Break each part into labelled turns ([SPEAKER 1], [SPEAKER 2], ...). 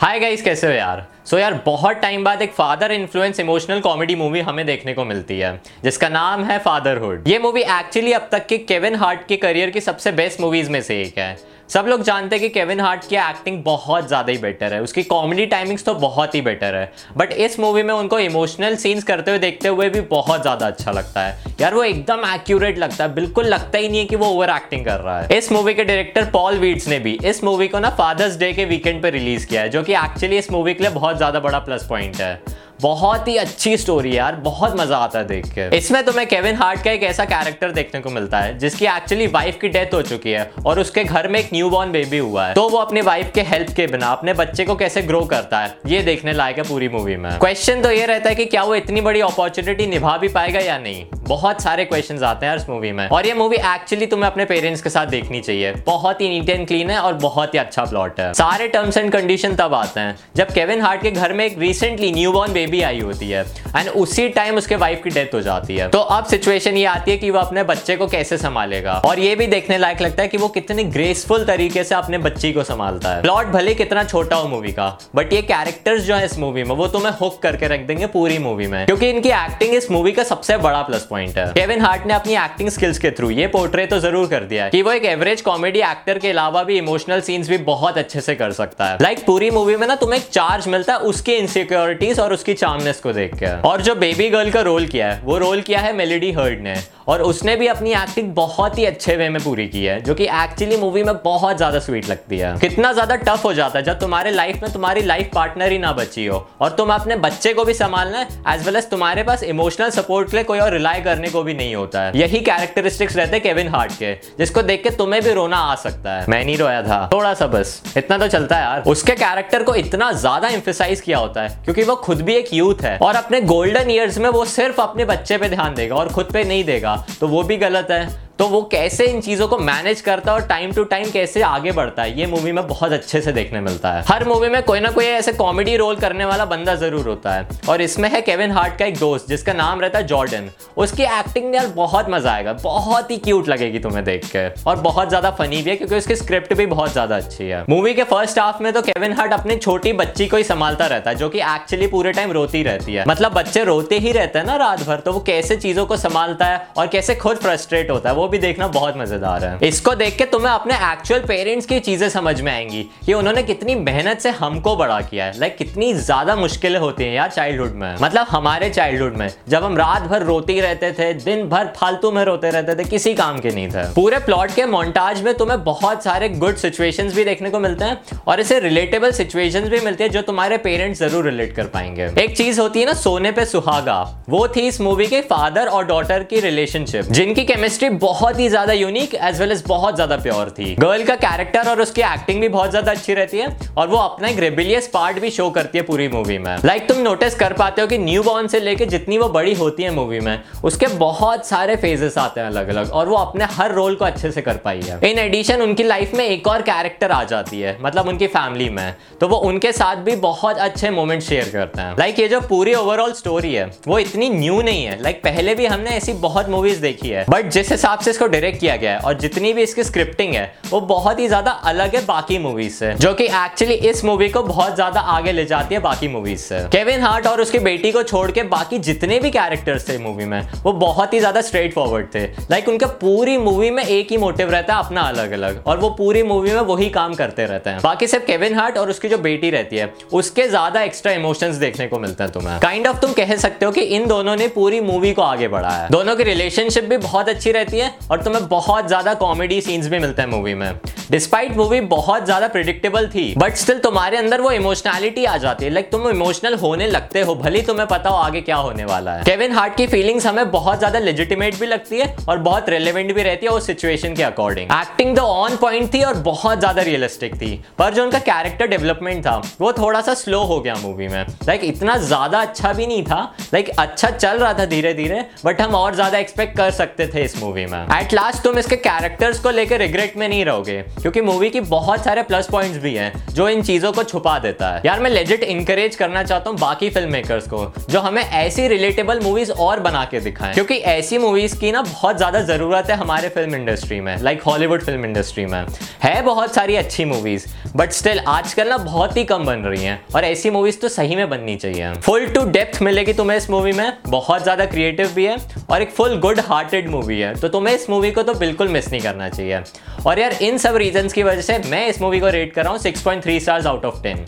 [SPEAKER 1] Hi guys कैसे हो यार? सो so यार, बहुत टाइम बाद एक father influence emotional comedy movie हमें देखने को मिलती है, जिसका नाम है फादरहुड ये मूवी एक्चुअली अब तक के केविन हार्ट के करियर की सबसे बेस्ट मूवीज़ में से एक है। सब लोग जानते हैं कि केविन हार्ट की एक्टिंग बहुत ज़्यादा ही बेटर है। उसकी कॉमेडी टाइमिंग्स तो बहुत ही बेटर है। बट इस मूवी में उनको इमोशनल सीन्स करते हुए देखते हुए भी बहुत ज़्यादा अच्छा लगता है। यार, वो एकदम एक्यूरेट लगता है। बिल्कुल लगता ही नहीं है कि वो ओवर एक्टिंग कर रहा है। इस मूवी के डायरेक्टर पॉल वीड्स ने भी इस मूवी को ना फादर्स डे के वीकेंड पर रिलीज़ किया है, जो कि एक्चुअली इस मूवी के लिए बहुत ज़्यादा बड़ा प्लस पॉइंट है। बहुत ही अच्छी स्टोरी यार, बहुत मज़ा आता है देख के। इसमें तुम्हें केविन हार्ट का एक ऐसा कैरेक्टर देखने को मिलता है, जिसकी एक्चुअली वाइफ की डेथ हो चुकी है, और उसके घर में एक न्यू बॉर्न बेबी हुआ है। तो वो अपने वाइफ के हेल्प के बिना, अपने बच्चे को कैसे ग्रो करता है, ये देखने लायक है पूरी मूवी में। क्वेश्चन तो ये रहता है कि क्या वो इतनी बड़ी अपॉर्चुनिटी निभा भी पाएगा या नहीं? बहुत सारे क्वेश्चन आते हैं इस मूवी में। और ये मूवी एक्चुअली तुम्हें अपने पेरेंट्स के साथ देखनी चाहिए। बहुत ही नीट एंड क्लीन है और बहुत ही अच्छा प्लॉट है। सारे टर्म्स एंड कंडीशन तब आते हैं, जब केविन हार्ट के घर में एक रिसेंटली न्यू बॉर्न बेबी आई होती है एंड उसी टाइम उसके वाइफ की डेथ हो जाती है। तो अब सिचुएशन ये आती है कि वो अपने बच्चे को कैसे संभालेगा। और ये भी देखने लायक लगता है कि वो कितनी ग्रेसफुल तरीके से अपने बच्ची को संभालता है। प्लॉट भले कितना छोटा हो मूवी का बट ये कैरेक्टर्स जो है इस मूवी में, वो तुम्हें हुक करके रख देंगे पूरी मूवी में। क्योंकि इनकी एक्टिंग इस मूवी का सबसे बड़ा प्लस पॉइंट है केविन हार्ट ने अपनी एक्टिंग स्किल्स के थ्रू ये पोर्ट्रे तो ज़रूर कर दिया है कि वो एक एवरेज कॉमेडी एक्टर के अलावा भी इमोशनल सीन्स भी बहुत अच्छे से कर सकता है। लाइक like, पूरी मूवी में ना तुम्हें एक चार्ज मिलता है उसकी इनसिक्योरिटीज और उसकी चार्मनेस को देख के। और जो बेबी गर्ल का रोल किया है वो रोल किया है मेलेडी हर्ड ने। और उसने भी अपनी एक्टिंग बहुत ही अच्छे वे में पूरी की है, जो कि एक्चुअली मूवी में बहुत ज़्यादा स्वीट लगती है। कितना ज़्यादा टफ हो जाता है जब तुम्हारे लाइफ में तुम्हारी लाइफ पार्टनर ही ना बची हो और तुम अपने बच्चे को भी संभालना है एज वेल एज तुम्हारे पास इमोशनल सपोर्ट के लिए कोई और रिलाई करने को भी नहीं होता है। यही कैरेक्टरिस्टिक्स रहते हैं केविन हार्ट के, जिसको देख के तुम्हें भी रोना आ सकता है। मैं नहीं रोया था। थोड़ा सा बस। इतना तो चलता है यार। उसके कैरेक्टर को इतना ज़्यादा इंफेसाइज किया होता है, क्योंकि वो खुद भी एक यूथ है और अपने गोल्डन ईयर्स में वो सिर्फ़ अपने बच्चे पे ध्यान देगा और खुद पे नहीं देगा। तो वो भी गलत है। तो वो कैसे इन चीज़ों को मैनेज करता है और टाइम टू टाइम कैसे आगे बढ़ता है, ये मूवी में बहुत अच्छे से देखने मिलता है। हर मूवी में कोई ना कोई ऐसे कॉमेडी रोल करने वाला बंदा ज़रूर होता है। और इसमें है केविन हार्ट का एक दोस्त, जिसका नाम रहता है जॉर्डन उसकी एक्टिंग यार बहुत मज़ा आएगा, बहुत ही क्यूट लगेगी तुम्हें देख के। और बहुत ज़्यादा फनी भी है, क्योंकि उसकी स्क्रिप्ट भी बहुत ज़्यादा अच्छी है। मूवी के फ़र्स्ट हाफ़ में तो केविन हार्ट अपनी छोटी बच्ची को ही संभालता रहता है, जो कि एक्चुअली पूरे टाइम रोती रहती है। मतलब बच्चे रोते ही रहते हैं ना रात भर तो वो कैसे चीज़ों को संभालता है और कैसे खुद फ्रस्ट्रेट होता है, वो भी देखना बहुत मज़ेदार है। इसको देख के तुम्हें अपने एक्चुअल पेरेंट्स की चीज़ें समझ में आएँगी कि उन्होंने कितनी मेहनत से हमको बड़ा किया है। लाइक कितनी ज़्यादा मुश्किलें होती हैं यार चाइल्डहुड में। मतलब हमारे चाइल्डहुड में, जब हम रात भर रोते रहते थे, दिन भर फालतू में रोते रहते थे, किसी काम के नहीं थे। पूरे प्लॉट के मोन्टाज में तुम्हें बहुत सारे गुड सिचुएशंस भी देखने को मिलते हैं और इसे रिलेटेबल सिचुएशंस भी मिलती है जो तुम्हारे पेरेंट्स ज़रूर रिलेट कर पाएँगे। एक चीज़ होती है ना, सोने पे सुहागा। वो थी इस मूवी के फादर और डॉटर की रिलेशनशिप जिनकी केमिस्ट्री बहुत ही ज़्यादा यूनिक एज वेल एज बहुत ज़्यादा प्योर थी। गर्ल का कैरेक्टर और उसकी एक्टिंग भी बहुत ज़्यादा अच्छी रहती है और वो अपना एक रेबिलियस पार्ट भी शो करती है पूरी मूवी में। लाइक like तुम नोटिस कर पाते हो कि न्यू बॉर्न से लेके जितनी वो बड़ी होती है मूवी में, उसके बहुत सारे फेजेस आते हैं अलग अलग और वो अपने हर रोल को अच्छे से कर पाई है। इन एडिशन उनकी लाइफ में एक और कैरेक्टर आ जाती है मतलब उनकी फैमिली में। तो वो उनके साथ भी बहुत अच्छे मोमेंट शेयर करते हैं। लाइक like ये जो पूरी ओवरऑल स्टोरी है, वो इतनी न्यू नहीं है। लाइक like पहले भी हमने ऐसी बहुत मूवीज़ देखी है। बट जिस हिसाब से इसको डायरेक्ट किया गया है और जितनी भी इसकी स्क्रिप्टिंग है, वो बहुत ही ज़्यादा अलग है बाकी मूवीज़ से, जो कि एक्चुअली इस मूवी को बहुत ज़्यादा आगे ले जाती है बाकी मूवीज़ से। केविन हार्ट और उसकी बेटी को छोड़ के बाकी जितने भी कैरेक्टर्स थे मूवी में, वो बहुत ही ज़्यादा स्ट्रेट फॉरवर्ड थे। लाइक उनका पूरी मूवी में एक ही मोटिव रहता है अपना अलग अलग और वो पूरी मूवी में वही काम करते रहते हैं। बाकी सिर्फ़ केविन हार्ट और उसकी जो बेटी रहती है, उसके ज़्यादा एक्स्ट्रा इमोशंस देखने को मिलते हैं तुम्हें। काइंड ऑफ़ तुम कह सकते हो कि इन दोनों ने पूरी मूवी को आगे बढ़ाया है। दोनों की रिलेशनशिप भी बहुत अच्छी रहती है और तुम्हें बहुत ज़्यादा कॉमेडी सीन्स भी मिलते हैं मूवी में। डिस्पाइट मूवी बहुत ज़्यादा प्रिडिक्टेबल थी बट स्टिल तुम्हारे अंदर वो इमोशनैलिटी आ जाती है। लाइक तुम इमोशनल होने लगते हो, भले तुम्हें पता हो आगे क्या होने वाला है। केविन हार्ट की फीलिंग्स हमें बहुत ज़्यादा लेजिटिमेट भी लगती है और बहुत रेलिवेंट भी रहती है उस सिचुएशन के अकॉर्डिंग एक्टिंग तो ऑन पॉइंट थी और बहुत ज़्यादा रियलिस्टिक थी। पर जो उनका कैरेक्टर डेवलपमेंट था, वो थोड़ा सा स्लो हो गया मूवी में। लाइक इतना ज़्यादा अच्छा भी नहीं था लाइक अच्छा चल रहा था धीरे धीरे बट हम और ज़्यादा एक्सपेक्ट कर सकते थे इस मूवी में। एट लास्ट तुम इसके कैरेक्टर्स को लेकर रिग्रेट में नहीं रहोगे। क्योंकि मूवी की बहुत सारे प्लस पॉइंट्स भी हैं, जो इन चीज़ों को छुपा देता है। यार, मैं लेजिट इंकरेज करना चाहता हूँ बाकी फ़िल्म मेकर्स को, जो हमें ऐसी रिलेटेबल मूवीज़ और बना के दिखाएँ। क्योंकि ऐसी मूवीज़ की ना बहुत ज़्यादा ज़रूरत है हमारे फ़िल्म इंडस्ट्री में लाइक हॉलीवुड फ़िल्म इंडस्ट्री में। है बहुत सारी अच्छी मूवीज़ बट स्टिल आजकल ना बहुत ही कम बन रही हैं, और ऐसी मूवीज़ तो सही में बननी चाहिए। फुल टू डेप्थ मिलेगी तुम्हें इस मूवी में, बहुत ज़्यादा क्रिएटिव भी है, और एक फुल गुड हार्टेड मूवी है। तो तुम्हें इस मूवी को तो बिल्कुल मिस नहीं करना चाहिए। और यार, इन सब रीजन की वजह से मैं इस मूवी को रेट कर रहा हूँ six point three stars out of ten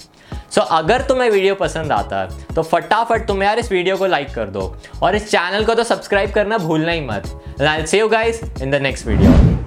[SPEAKER 1] so अगर तुम्हें वीडियो पसंद आता है तो फटाफट तुम यार इस वीडियो को लाइक कर दो और इस चैनल को तो सब्सक्राइब करना भूलना ही मत. I see you guys in the next video